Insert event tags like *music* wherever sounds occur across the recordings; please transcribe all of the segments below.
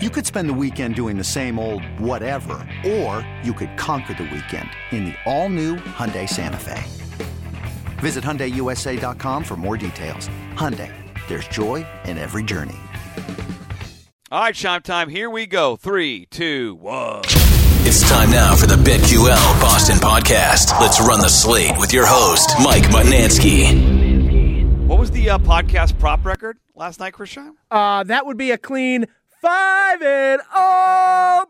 You could spend the weekend doing the same old whatever, or you could conquer the weekend in the all-new Hyundai Santa Fe. Visit HyundaiUSA.com for more details. Hyundai, there's joy in every journey. All right, Shime time. Here we go. Three, two, one. It's time now for the BetQL Boston podcast. Let's run the slate with your host, Mike Mutnansky. What was the uh, podcast prop record last night, Chris Shime? Uh, that would be a clean five and oh.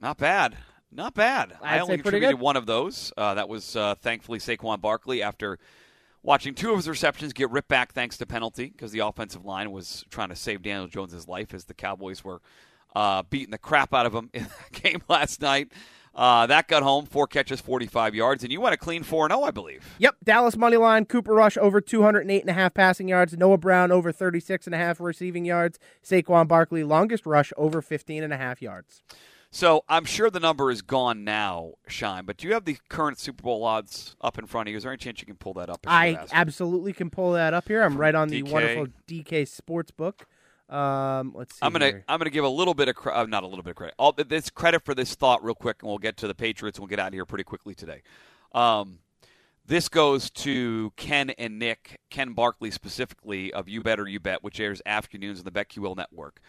Not bad. Not bad. I'd I only contributed one of those. Uh, that was uh, thankfully Saquon Barkley after watching two of his receptions get ripped back thanks to penalty because the offensive line was trying to save Daniel Jones' life as the Cowboys were uh, beating the crap out of him *laughs* in that game last night. Uh, that got home, four catches, 45 yards, and you went a clean 4 0, I believe. Yep, Dallas money line. Cooper Rush over 208 and a half passing yards. Noah Brown over 36 and a half receiving yards. Saquon Barkley longest rush over 15 and a half yards. So I'm sure the number is gone now, Shine, but do you have the current Super Bowl odds up in front of you? Is there any chance you can pull that up? I absolutely can pull that up here. I'm right on the wonderful DK Sportsbook. Um, let's see. I'm gonna here. I'm gonna give a little bit of cre- uh, not a little bit of credit. All this credit for this thought real quick, and we'll get to the Patriots. and We'll get out of here pretty quickly today. Um, this goes to Ken and Nick, Ken Barkley specifically of You Bet or You Bet, which airs afternoons on the BetQL network.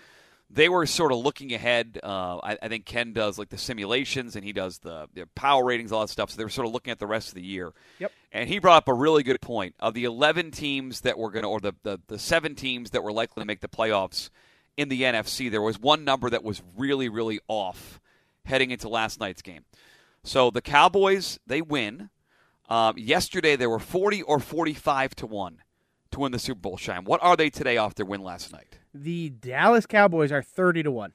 They were sort of looking ahead. Uh, I, I think Ken does like the simulations and he does the, the power ratings, all that stuff. So they were sort of looking at the rest of the year. Yep. And he brought up a really good point. Of the 11 teams that were going to, or the, the, the seven teams that were likely to make the playoffs in the NFC, there was one number that was really, really off heading into last night's game. So the Cowboys, they win. Um, yesterday, they were 40 or 45 to 1 to win the Super Bowl shine. What are they today off their win last night? The Dallas Cowboys are 30 to one.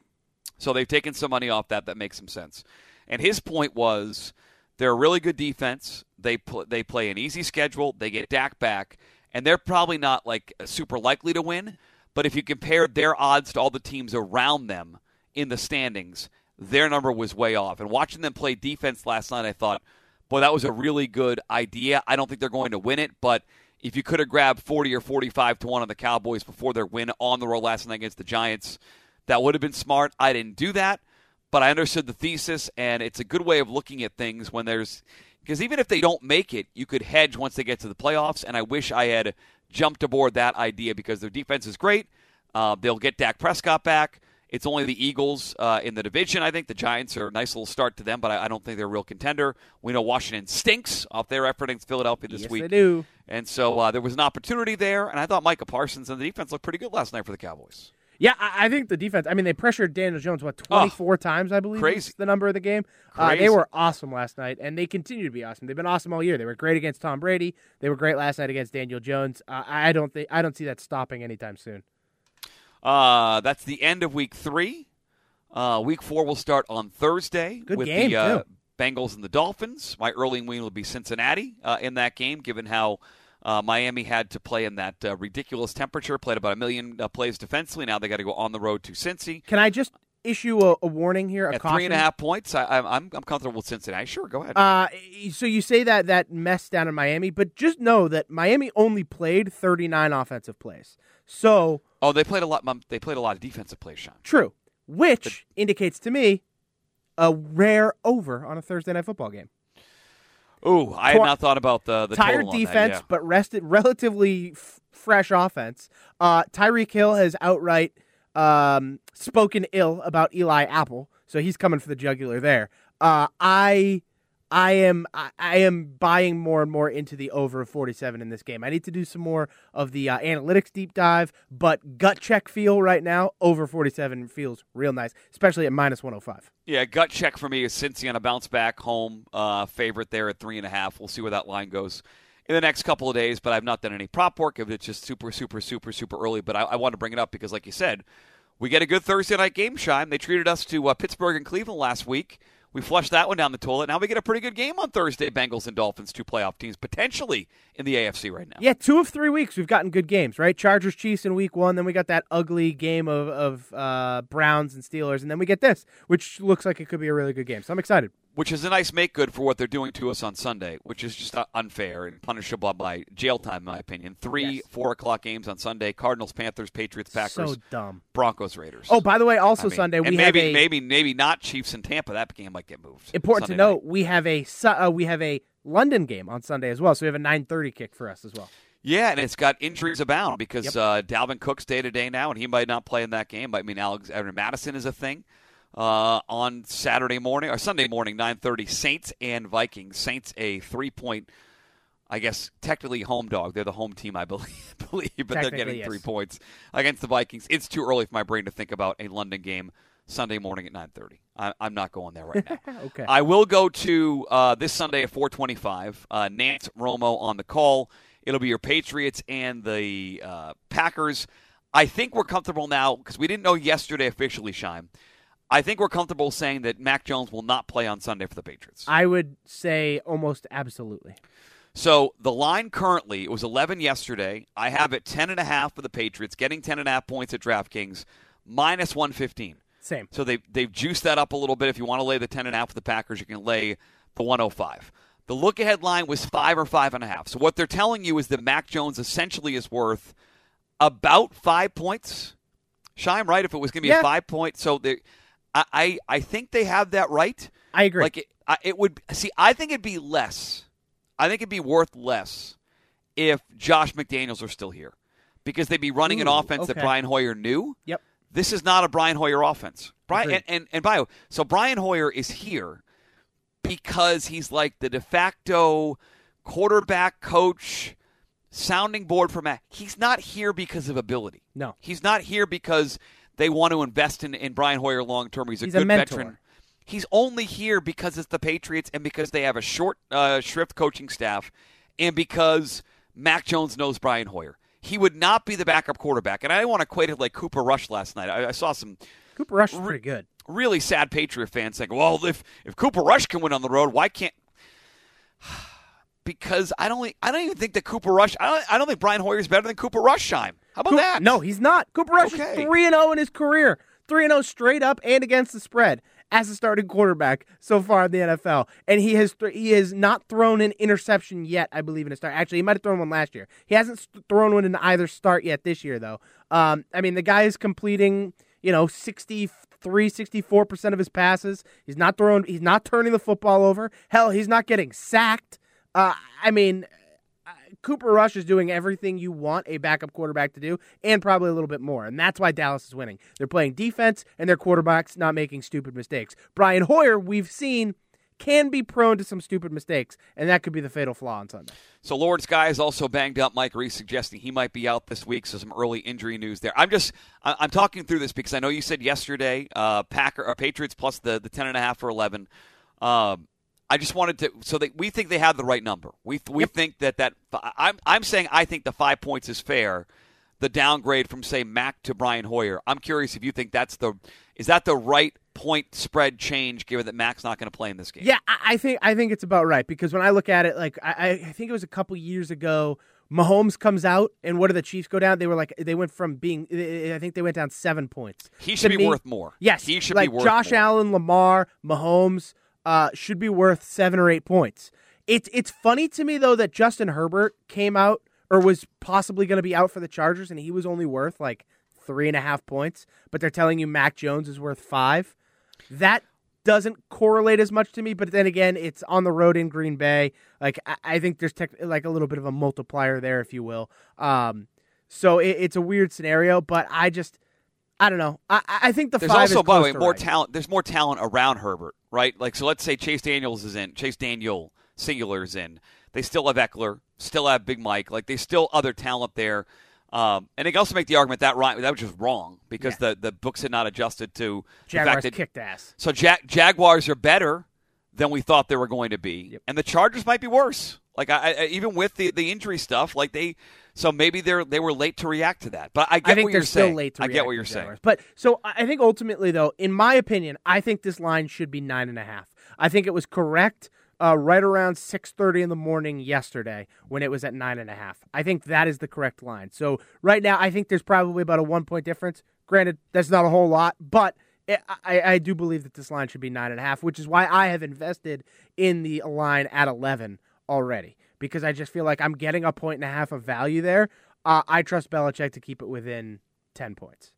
So they've taken some money off that. That makes some sense. And his point was they're a really good defense. They pl- they play an easy schedule. They get Dak back, and they're probably not like super likely to win. But if you compare their odds to all the teams around them in the standings, their number was way off. And watching them play defense last night, I thought, boy, that was a really good idea. I don't think they're going to win it, but if you could have grabbed 40 or 45 to 1 on the Cowboys before their win on the road last night against the Giants, that would have been smart. I didn't do that, but I understood the thesis, and it's a good way of looking at things when there's because even if they don't make it, you could hedge once they get to the playoffs. And I wish I had jumped aboard that idea because their defense is great. Uh, they'll get Dak Prescott back. It's only the Eagles uh, in the division. I think the Giants are a nice little start to them, but I, I don't think they're a real contender. We know Washington stinks off their effort against Philadelphia this yes, week. they do. And so uh, there was an opportunity there, and I thought Micah Parsons and the defense looked pretty good last night for the Cowboys. Yeah, I, I think the defense. I mean, they pressured Daniel Jones what 24 times, I believe. crazy. the number of the game. Uh, they were awesome last night, and they continue to be awesome. They've been awesome all year. They were great against Tom Brady. They were great last night against Daniel Jones. Uh, I don't think I don't see that stopping anytime soon. Uh, that's the end of week three. Uh, week four will start on Thursday Good with game, the uh. Bengals and the Dolphins. My early win will be Cincinnati uh, in that game, given how uh, Miami had to play in that uh, ridiculous temperature, played about a million uh, plays defensively. Now they got to go on the road to Cincy. Can I just issue a, a warning here? A At caution? three and a half points, I, I'm, I'm I'm comfortable with Cincinnati. Sure, go ahead. Uh, so you say that that mess down in Miami, but just know that Miami only played 39 offensive plays. So oh, they played a lot. They played a lot of defensive plays, Sean. true, which indicates to me a rare over on a Thursday night football game. Ooh, I had not thought about the the tired on that, defense, yeah. but rested *laughs* relatively f- fresh offense. Uh, Tyreek Hill has outright um, spoken ill about Eli Apple, so he's coming for the jugular there. Uh, I. I am I, I am buying more and more into the over of 47 in this game. I need to do some more of the uh, analytics deep dive, but gut check feel right now over 47 feels real nice, especially at minus 105. Yeah, gut check for me is Cincy on a bounce back home uh, favorite there at three and a half. We'll see where that line goes in the next couple of days. But I've not done any prop work. It's just super, super, super, super early. But I, I want to bring it up because, like you said, we get a good Thursday night game. Shine. They treated us to uh, Pittsburgh and Cleveland last week. We flushed that one down the toilet. Now we get a pretty good game on Thursday. Bengals and Dolphins, two playoff teams potentially in the AFC right now. Yeah, two of three weeks we've gotten good games, right? Chargers, Chiefs in week one, then we got that ugly game of of uh, Browns and Steelers, and then we get this, which looks like it could be a really good game. So I'm excited. Which is a nice make good for what they're doing to us on Sunday, which is just uh, unfair and punishable by jail time, in my opinion. Three Yes. four o'clock games on Sunday: Cardinals, Panthers, Patriots, Packers, So dumb. Broncos, Raiders. Oh, by the way, also I mean, Sunday we maybe have a maybe maybe not Chiefs and Tampa. That game might get moved. important Sunday to note. We have a uh, we have a London game on Sunday as well, so we have a 9:30 kick for us as well. Yeah, and it's got injuries abound because uh, Dalvin Cook's day to day now, and he might not play in that game. I mean, Alexander Mattison is a thing uh, on Saturday morning or Sunday morning, nine thirty. Saints and Vikings. Saints a three point. I guess technically home dog. They're the home team, I *laughs* believe, believe but they're getting yes. three points against the Vikings. It's too early for my brain to think about a London game Sunday morning at nine thirty. I'm not going there right now. *laughs* Okay. I will go to uh, this Sunday at 425. Uh, Nantz Romo on the call. It'll be your Patriots and the uh, Packers. I think we're comfortable now because we didn't know yesterday officially, Shime. I think we're comfortable saying that Mac Jones will not play on Sunday for the Patriots. I would say almost absolutely. So the line currently, it was 11 yesterday. I have it 10 and a half for the Patriots, getting 10 and a half points at DraftKings, minus 115. Same. So they they've juiced that up a little bit. If you want to lay the 10 and a half for the Packers, you can lay the one hundred five. The look ahead line was five or five and a half. So what they're telling you is that Mac Jones essentially is worth about five points. Shine right if it was going to be Yeah. a five point. So they, I, I I think they have that right. I agree. Like it, I, it would see. I think it'd be less. I think it'd be worth less if Josh McDaniels are still here, because they'd be running an Ooh, offense that. Brian Hoyer knew. Yep. This is not a Brian Hoyer offense. Brian and, and and bio. So Brian Hoyer is here because he's like the de facto quarterback coach, sounding board for Matt. He's not here because of ability. No. He's not here because they want to invest in, in Brian Hoyer long term. He's a He's a good mentor. veteran. He's only here because it's the Patriots and because they have a short uh, shrift coaching staff and because Mac Jones knows Brian Hoyer. He would not be the backup quarterback. And I don't want to equate it like Cooper Rush last night. I, I saw some Cooper Rush is pretty good. really sad Patriot fans saying, "Well, if if Cooper Rush can win on the road, why can't?" Because I don't, I don't even think that Cooper Rush. I don't, I don't think Brian Hoyer is better than Cooper Rushheim. How about Coop- that? No, he's not. Cooper Rush Okay. is three and zero in his career. Three and zero straight up and against the spread as a starting quarterback so far in the NFL, and he has th- he has not thrown an interception yet. I believe in a start. Actually, he might have thrown one last year. He hasn't st- thrown one in either start yet this year, though. Um, I mean, the guy is completing you know 63 64 percent of his passes. He's not throwing. He's not turning the football over. Hell, he's not getting sacked. Uh, I mean, Cooper Rush is doing everything you want a backup quarterback to do, and probably a little bit more. And that's why Dallas is winning. They're playing defense, and their quarterback's not making stupid mistakes. Brian Hoyer, we've seen, can be prone to some stupid mistakes, and that could be the fatal flaw on Sunday. So Lawrence Guy is also banged up. Mike Reiss suggesting he might be out this week. So some early injury news there. I'm just I'm talking through this because I know you said yesterday uh, Packer or Patriots plus the the ten and a half for eleven. Um, I just wanted to so that we think they have the right number. We we think that that I'm I'm saying I think the five points is fair. The downgrade from say Mac to Brian Hoyer. I'm curious if you think that's the is that the right point spread change given that Mac's not going to play in this game. Yeah, I, I think I think it's about right because when I look at it, like I, I think it was a couple years ago, Mahomes comes out, and what do the Chiefs go down? They were like they went from being, I think they went down seven points. He To should be me- worth more. Yes, he should like be worth Josh more. Allen, Lamar, Mahomes uh, should be worth seven or eight points. It's it's funny to me though that Justin Herbert came out or was possibly going to be out for the Chargers, and he was only worth like three and a half points, but they're telling you Mac Jones is worth five. That doesn't correlate as much to me, but then again, it's on the road in Green Bay. Like I, I think there's tech, like a little bit of a multiplier there, if you will. Um, so it, it's a weird scenario, but I just I don't know. I, I think the There's five also, by the way, more right. talent. There's more talent around Herbert, right? Like, so let's say Chase Daniels is in. Chase Daniel singular is in. They still have Ekeler, still have Big Mike. Like, they still other talent there. Um, and they can also make the argument that right that was just wrong because the, the books had not adjusted to the Jaguars fact that kicked ass. so ja- Jaguars are better than we thought they were going to be, and the Chargers might be worse. Like I, I even with the, the injury stuff, like they, so maybe they're they were late to react to that. But I get I think what they're you're still saying. late to I get what you're saying. But so I think ultimately, though, in my opinion, I think this line should be nine and a half. I think it was correct uh, right around six thirty in the morning yesterday when it was at nine and a half. I think that is the correct line. So right now, I think there's probably about a one point difference. Granted, that's not a whole lot, but I, I do believe that this line should be nine and a half, which is why I have invested in the line at eleven already because I just feel like I'm getting a point and a half of value there. Uh, I trust Belichick to keep it within ten points.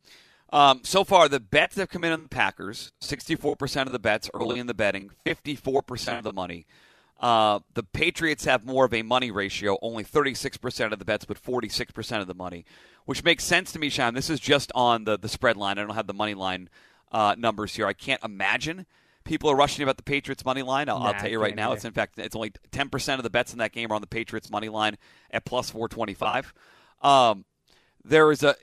Um, so far, the bets have come in on the Packers. 64% of the bets early in the betting, 54% of the money. Uh, the Patriots have more of a money ratio, only 36% of the bets, but 46% of the money, which makes sense to me, Sean. This is just on the, the spread line. I don't have the money line uh, numbers here. I can't imagine people are rushing about the Patriots money line. I'll, Nah, I'll tell you right now, either. it's in fact it's only 10% of the bets in that game are on the Patriots money line at plus 425. Um, there is a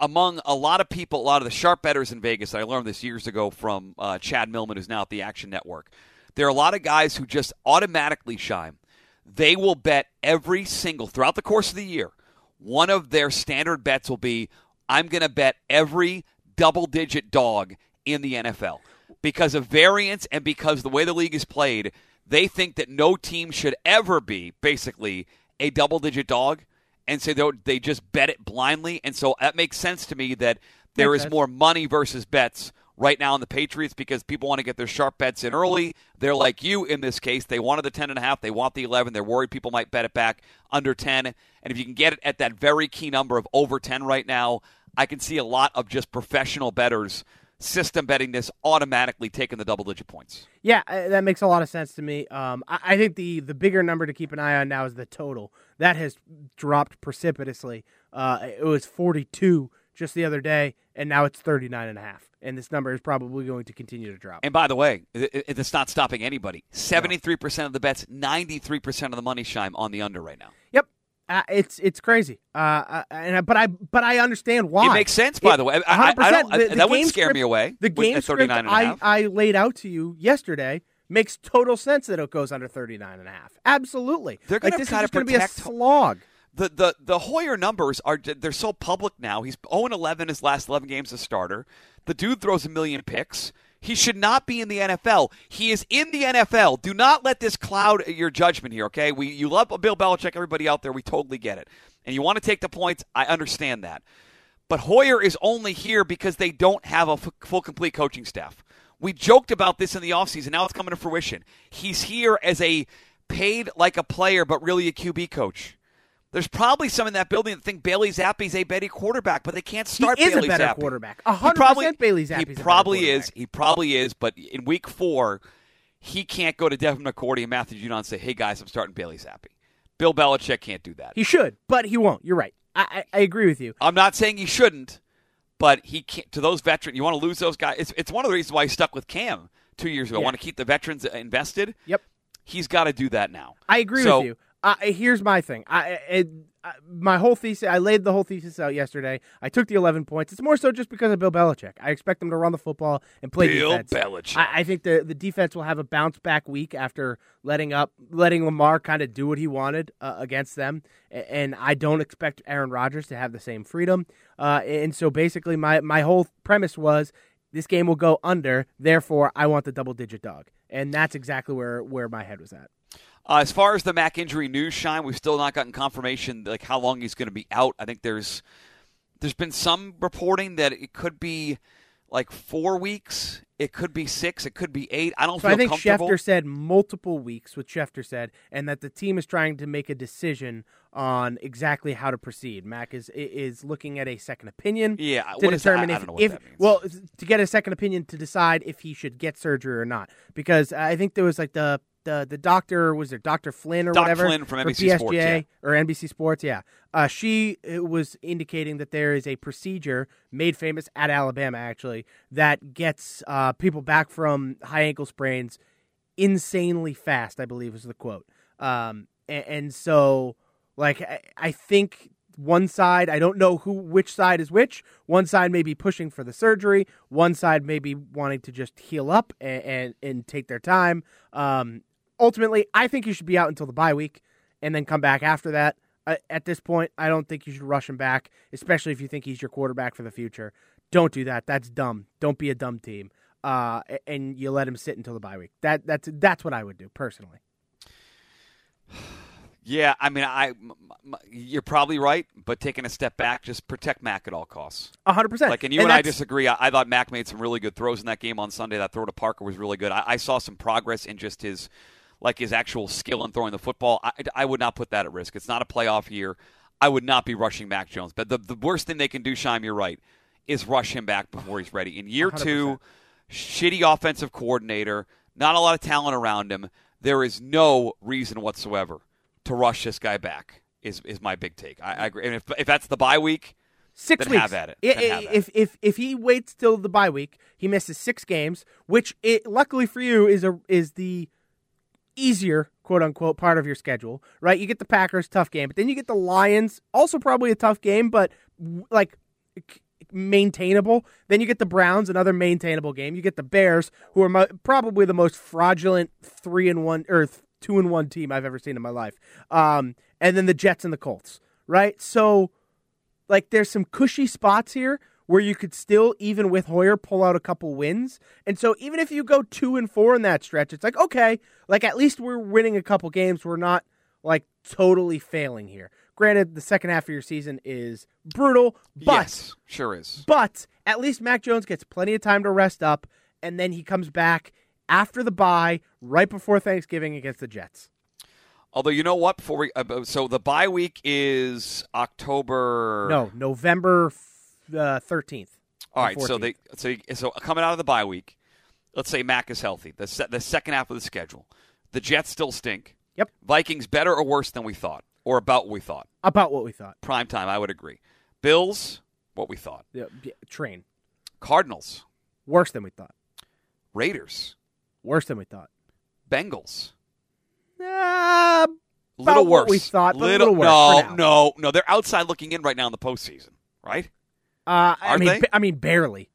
among a lot of people, a lot of the sharp bettors in Vegas. I learned this years ago from uh, Chad Millman, who's now at the Action Network. There are a lot of guys who just automatically shine. They will bet every single throughout the course of the year. One of their standard bets will be, "I'm going to bet every double-digit dog in the NFL." Because of variance and because the way the league is played, they think that no team should ever be basically a double-digit dog and so they just bet it blindly. And so that makes sense to me that there is more money versus bets right now in the Patriots because people want to get their sharp bets in early. They're like you in this case. They wanted the ten and a half. They want the eleven. They're worried people might bet it back under ten. And if you can get it at that very key number of over ten right now, I can see a lot of just professional bettors system betting this automatically taking the double digit points. Yeah, uh, that makes a lot of sense to me. Um, I, I think the the bigger number to keep an eye on now is the total. That has dropped precipitously. Uh, it was 42 just the other day, and now it's 39 and a half. And this number is probably going to continue to drop. And by the way, it, it- it's not stopping anybody. Seventy three percent of the bets, ninety three percent of the money shine on the under right now. Uh, it's it's crazy. Uh, uh, and I- but I but I understand why. It makes sense, by It- the way. I, I, I don't, 100%. The- the that wouldn't scare me away. The game script 39 and a I, half. I laid out to you yesterday makes total sense that it goes under 39 and a half. Absolutely. They're like gonna this is going to be a protect- slog. the the the Hoyer numbers are they're so public now. He's 0 11 his last 11 games as starter. The dude throws a million picks. He should not be in the NFL. He is in the NFL. Do not let this cloud your judgment here, okay? We you love Bill Belichick, everybody out there, we totally get it. And you want to take the points, I understand that. But Hoyer is only here because they don't have a f- full complete coaching staff. We joked about this in the offseason. Now it's coming to fruition. He's here as a paid like a player, but really a QB coach. There's probably some in that building that think Bailey Zappe's a better quarterback, but they can't start he is Bailey a better Zappe. quarterback. He 100% probably- Bailey He Zappe's a probably is. He probably is. But in week four, he can't go to Devin McCourty and Matthew Judon and say, "Hey guys, I'm starting Bailey Zappe." Bill Belichick can't do that. He should, but he won't. You're right. I, I, I agree with you. I'm not saying he shouldn't, but he can't. To those veterans, you want to lose those guys. It's, it's one of the reasons why he stuck with Cam two years ago. Yeah. Want to keep the veterans invested. Yep. He's got to do that now. I agree So- with you. Uh, here's my thing. I, it, I my whole thesis. I laid the whole thesis out yesterday. I took the 11 points. It's more so just because of Bill Belichick. I expect them to run the football and play Bill defense. Belichick. I, I think the the defense will have a bounce back week after letting up, letting Lamar kind of do what he wanted uh, against them. And I don't expect Aaron Rodgers to have the same freedom. Uh, and so basically, my my whole premise was this game will go under. Therefore, I want the double digit dog, and that's exactly where where my head was at. Uh, as far as the Mac injury news, shine, we've still not gotten confirmation like how long he's going to be out. I think there's there's been some reporting that it could be like four weeks, it could be six, it could be eight. I don't So feel I think comfortable. Schefter said multiple weeks, what Schefter said, and that the team is trying to make a decision on exactly how to proceed. Mac is is looking at a second opinion. Yeah, to that? determine I if, don't know what if that well to get a second opinion to decide if he should get surgery or not. Because I think there was like the the, the doctor was there Dr. Flynn or Doc whatever Flynn from NBC PSJ Sports, yeah. or NBC Sports, yeah. Uh, she was indicating that there is a procedure made famous at Alabama actually that gets uh, people back from high ankle sprains insanely fast. I believe is the quote. Um, and, and so, like, I, I think one side, I don't know who, which side is which. One side may be pushing for the surgery. One side may be wanting to just heal up and and, and take their time. Um, ultimately, I think you should be out until the bye week and then come back after that. Uh, at this point, I don't think you should rush him back, especially if you think he's your quarterback for the future. Don't do that. That's dumb. Don't be a dumb team. Uh, and you let him sit until the bye week. That that's that's what I would do personally. *sighs* Yeah, I mean, I m- m- you're probably right, but taking a step back, just protect Mac at all costs. hundred percent. Like, and you and, I disagree. I, I, thought Mac made some really good throws in that game on Sunday. That throw to Parker was really good. I, I saw some progress in just his, like his actual skill in throwing the football. I, I would not put that at risk. It's not a playoff year. I would not be rushing Mac Jones. But the, the worst thing they can do, Shime, you're right, is rush him back before he's ready. In year 100%. two, shitty offensive coordinator, not a lot of talent around him. There is no reason whatsoever to rush this guy back. Is is my big take. I, I agree. And if if that's the bye week, six weeks. Have at it. it, eh, it if if if he waits till the bye week, he misses six games, which it, luckily for you is a is the easier quote unquote part of your schedule, right? You get the Packers, tough game, but then you get the Lions, also probably a tough game, but like maintainable. Then you get the Browns, another maintainable game. You get the Bears, who are mo- probably the most fraudulent three and one or two and one team I've ever seen in my life. Um, and then the Jets and the Colts, right? So, like, there's some cushy spots here where you could still, even with Hoyer, pull out a couple wins. And so, even if you go two and four in that stretch, it's like, okay, like at least we're winning a couple games. We're not like totally failing here. Granted, the second half of your season is brutal, but yes, sure is. But at least Mac Jones gets plenty of time to rest up, and then he comes back after the bye, right before Thanksgiving against the Jets. Although you know what, before we uh, so the bye week is October. No, November thirteenth. Uh, All right, 14th. so they so so coming out of the bye week, let's say Mac is healthy. The se- the second half of the schedule, the Jets still stink. Yep. Vikings better or worse than we thought, or about what we thought. About what we thought. Prime time, I would agree. Bills, what we thought. Yeah, train. Cardinals, worse than we thought. Raiders, worse than we thought. Bengals, uh, little worse. we thought, little, little worse. No, no, no. They're outside looking in right now in the postseason, right? Uh, I Aren't mean, they? I mean, barely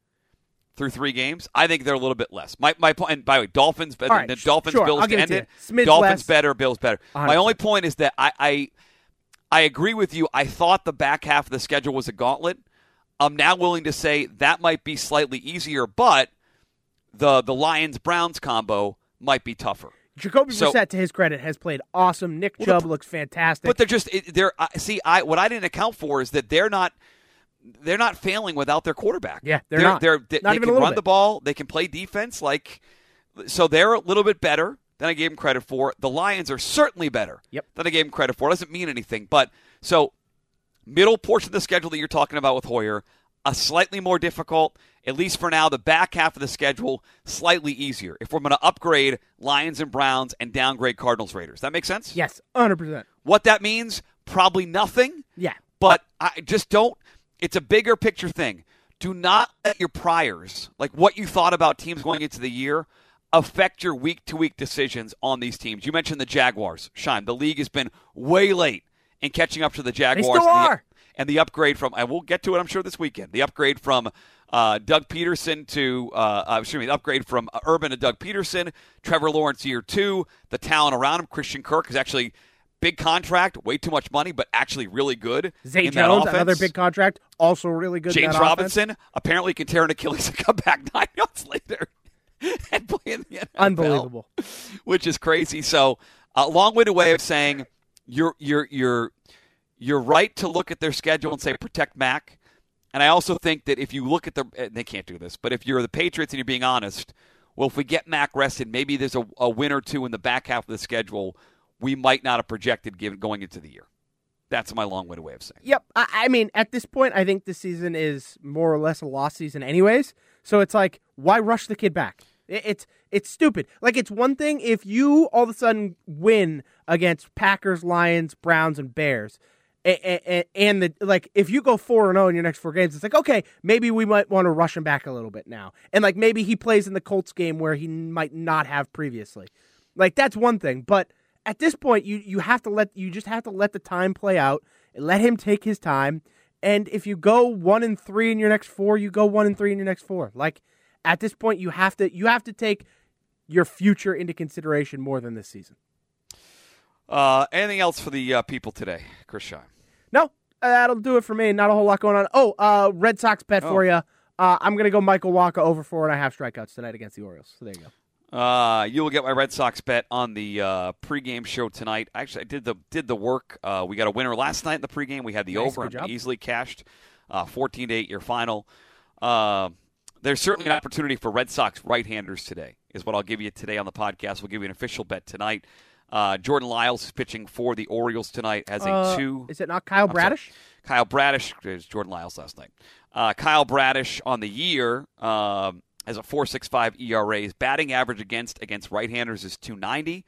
through three games. I think they're a little bit less. My my point. And by the way, Dolphins. All right, the Dolphins sure, Bills I'll to give end it. Dolphins less. better. Bills better. 100%. My only point is that I, I I agree with you. I thought the back half of the schedule was a gauntlet. I'm now willing to say that might be slightly easier, but the the Lions Browns combo might be tougher. Jacoby So- Brissett, to his credit, has played awesome. Nick Well, Chubb the- looks fantastic. But they're just they're I- see I what I didn't account for is that they're not they're not failing without their quarterback. Yeah, they're they're, not. They're, they, Not they can run bit. the ball. They can play defense. Like so, they're a little bit better than I gave them credit for. The Lions are certainly better Yep. than I gave them credit for. It doesn't mean anything, but so middle portion of the schedule that you're talking about with Hoyer, a slightly more difficult. At least for now, the back half of the schedule slightly easier. If we're going to upgrade Lions and Browns and downgrade Cardinals Raiders, that makes sense. yes, hundred percent. What that means, probably nothing. Yeah, But I just don't. It's a bigger picture thing. Do not let your priors, like what you thought about teams going into the year, affect your week to week decisions on these teams. You mentioned the Jaguars. Shine. The league has been way late in catching up to the Jaguars. They still and the- are. And the upgrade from, and we'll get to it, I'm sure, this weekend. The upgrade from uh, Doug Pederson to, uh, uh, excuse me, the upgrade from Urban to Doug Pederson, Trevor Lawrence year two, the talent around him. Christian Kirk is actually big contract, way too much money, but actually really good. Zay in Jones, another big contract, also really good. James that offense. Robinson apparently can tear an Achilles *laughs* and come back nine months later *laughs* and play in the NFL, unbelievable. which is crazy. So, a long-winded way of saying you're you're you're you're right to look at their schedule and say protect Mac. And I also think that if you look at the, they can't do this, but if you're the Patriots and you're being honest, well, if we get Mac rested, maybe there's a, a win or two in the back half of the schedule we might not have projected given going into the year. That's my long-winded way of saying. Yep. I, I mean, at this point, I think the season is more or less a lost season, anyways. So it's like, why rush the kid back? It, it's it's stupid. Like it's one thing if you all of a sudden win against Packers, Lions, Browns, and Bears, and, and the like. If you go four and zero in your next four games, it's like okay, maybe we might want to rush him back a little bit now, and like maybe he plays in the Colts game where he might not have previously. Like that's one thing, but at this point, you you have to let you just have to let the time play out and let him take his time. And if you go one and three in your next four, you go one and three in your next four. Like at this point, you have to you have to take your future into consideration more than this season. Uh, anything else for the uh, people today, Chris Scheim? No, uh, that'll do it for me. Not a whole lot going on. Oh, uh, Red Sox bet Oh. for you. Uh, I'm gonna go Michael Wacha over four and a half strikeouts tonight against the Orioles. So there you go. Uh, you will get my Red Sox bet on the uh, pregame show tonight. Actually, I did the did the work. Uh, we got a winner last night in the pregame. We had the Nice, over and easily cashed. Uh, 14 to 8 your final. Uh, there's certainly an opportunity for Red Sox right-handers today. Is what I'll give you today on the podcast. We'll give you an official bet tonight. Uh, Jordan Lyles is pitching for the Orioles tonight. as a two. Is it not Kyle. Bradish? Kyle Bradish, it was Jordan Lyles last night. Uh, Kyle Bradish on the year um, has a 4.65 ERA. His batting average against against right-handers is 290.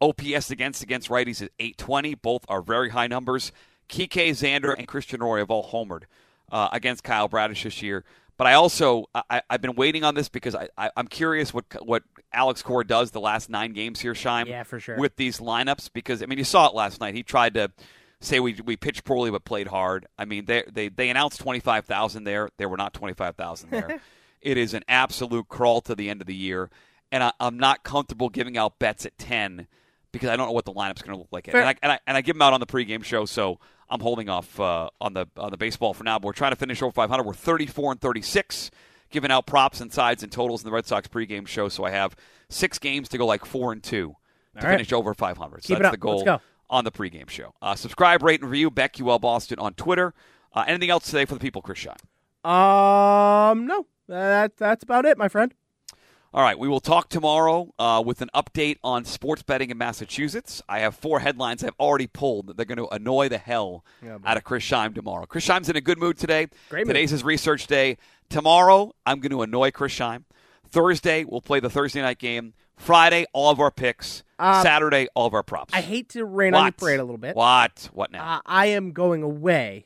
OPS against against righties is 820. Both are very high numbers. Kike Xander and Christian Arroyo have all homered uh, against Kyle Bradish this year. But I also I, I've been waiting on this because I, I I'm curious what what Alex Cora does the last nine games here, Shime. Yeah, for sure. With these lineups because I mean you saw it last night. He tried to say we we pitched poorly but played hard. I mean they they they announced twenty five thousand there. There were not twenty five thousand there. *laughs* it is an absolute crawl to the end of the year, and I, I'm not comfortable giving out bets at ten because I don't know what the lineup's going to look like. Fair. And I, and I and I give them out on the pregame show, so I'm holding off uh, on the on the baseball for now. But we're trying to finish over 500. We're 34 and 36, giving out props and sides and totals in the Red Sox pregame show. So I have six games to go like four and two to All right. finish over 500. So Keep that's the goal on the pregame show. Uh, subscribe, rate, and review BetQL Boston on Twitter. Uh, anything else today for the people, Chris Shine? Um, no. That that's about it, my friend. All right, we will talk tomorrow uh, with an update on sports betting in Massachusetts. I have four headlines I've already pulled that they're going to annoy the hell Yeah, out of Chris Scheim tomorrow. Chris Scheim's in a good mood today. Great mood. Today's his research day. Tomorrow, I'm going to annoy Chris Scheim. Thursday, we'll play the Thursday night game. Friday, all of our picks. Um, Saturday, all of our props. I hate to rain on your What? parade a little bit. What? What now? Uh, I am going away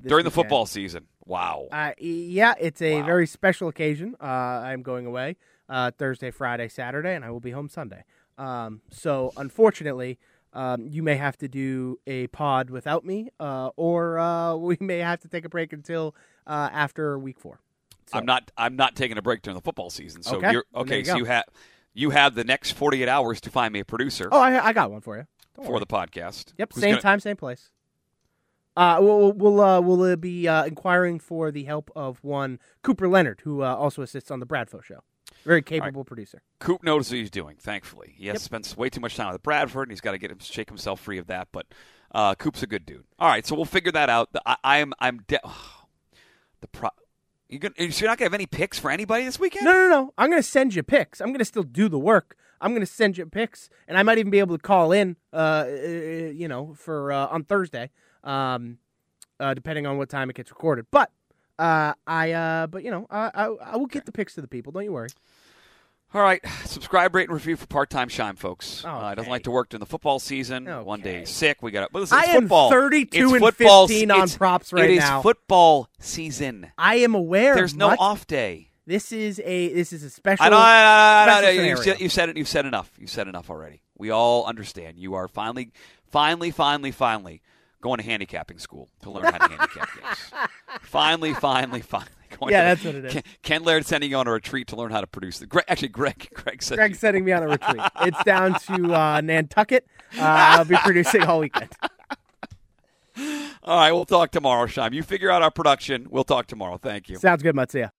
During the football season. Wow. Uh, yeah, it's a Wow. very special occasion. Uh, I'm going away uh, Thursday, Friday, Saturday, and I will be home Sunday. Um, so, unfortunately, um, you may have to do a pod without me, uh, or uh, *laughs* we may have to take a break until uh, after week four. So- I'm not. I'm not taking a break during the football season. So Okay. you're okay. you so you have you have the next 48 hours to find me a producer Oh, I, I got one for you. Don't for worry. the podcast. Yep, Who's same gonna- time, same place. Uh, we'll we'll uh, we'll uh, be uh, inquiring for the help of one Cooper Leonard, who uh, also assists on the Bradfo show. Very capable producer. Coop knows what he's doing. Thankfully, he has Yep. spent way too much time with Bradford, and he's got to get him shake himself free of that. But uh, Coop's a good dude. All right, so we'll figure that out. The- I, I am. I'm. De- *sighs* the pro. You gonna, you're not gonna have any picks for anybody this weekend? No, no, no. I'm going to send you picks. I'm going to still do the work. I'm going to send you picks, and I might even be able to call in, uh, uh, you know, for uh, on Thursday, um, uh, depending on what time it gets recorded. But uh, I, uh, but you know, I, I, I will get the picks to the people. Don't you worry. All right, *sighs* subscribe, rate, and review for part-time shine, folks. Uh, Okay. doesn't like to work during the football season. One day sick. We got. But listen, I am football. 32 It's and football. 15 on It's- props right It is now. football season. I am aware. There's no off day. This is a this is a special. I know. I know, I know, I know. special You've, said, you've said it. You've said enough. You've said enough already. We all understand. You are finally, finally, finally, finally going to handicapping school to learn how to handicap *laughs* games. Finally, finally, finally. Going Yeah, to- that's what it is. Ken, Ken Laird sending you on a retreat to learn how to produce the. Greg, actually, Greg. Greg said. Greg's sending me on a retreat. It's down to uh, Nantucket. Uh, I'll be producing all weekend. *laughs* All right, we'll talk tomorrow, Shime. You figure out our production. We'll talk tomorrow. Thank you. Sounds good, Matsuya.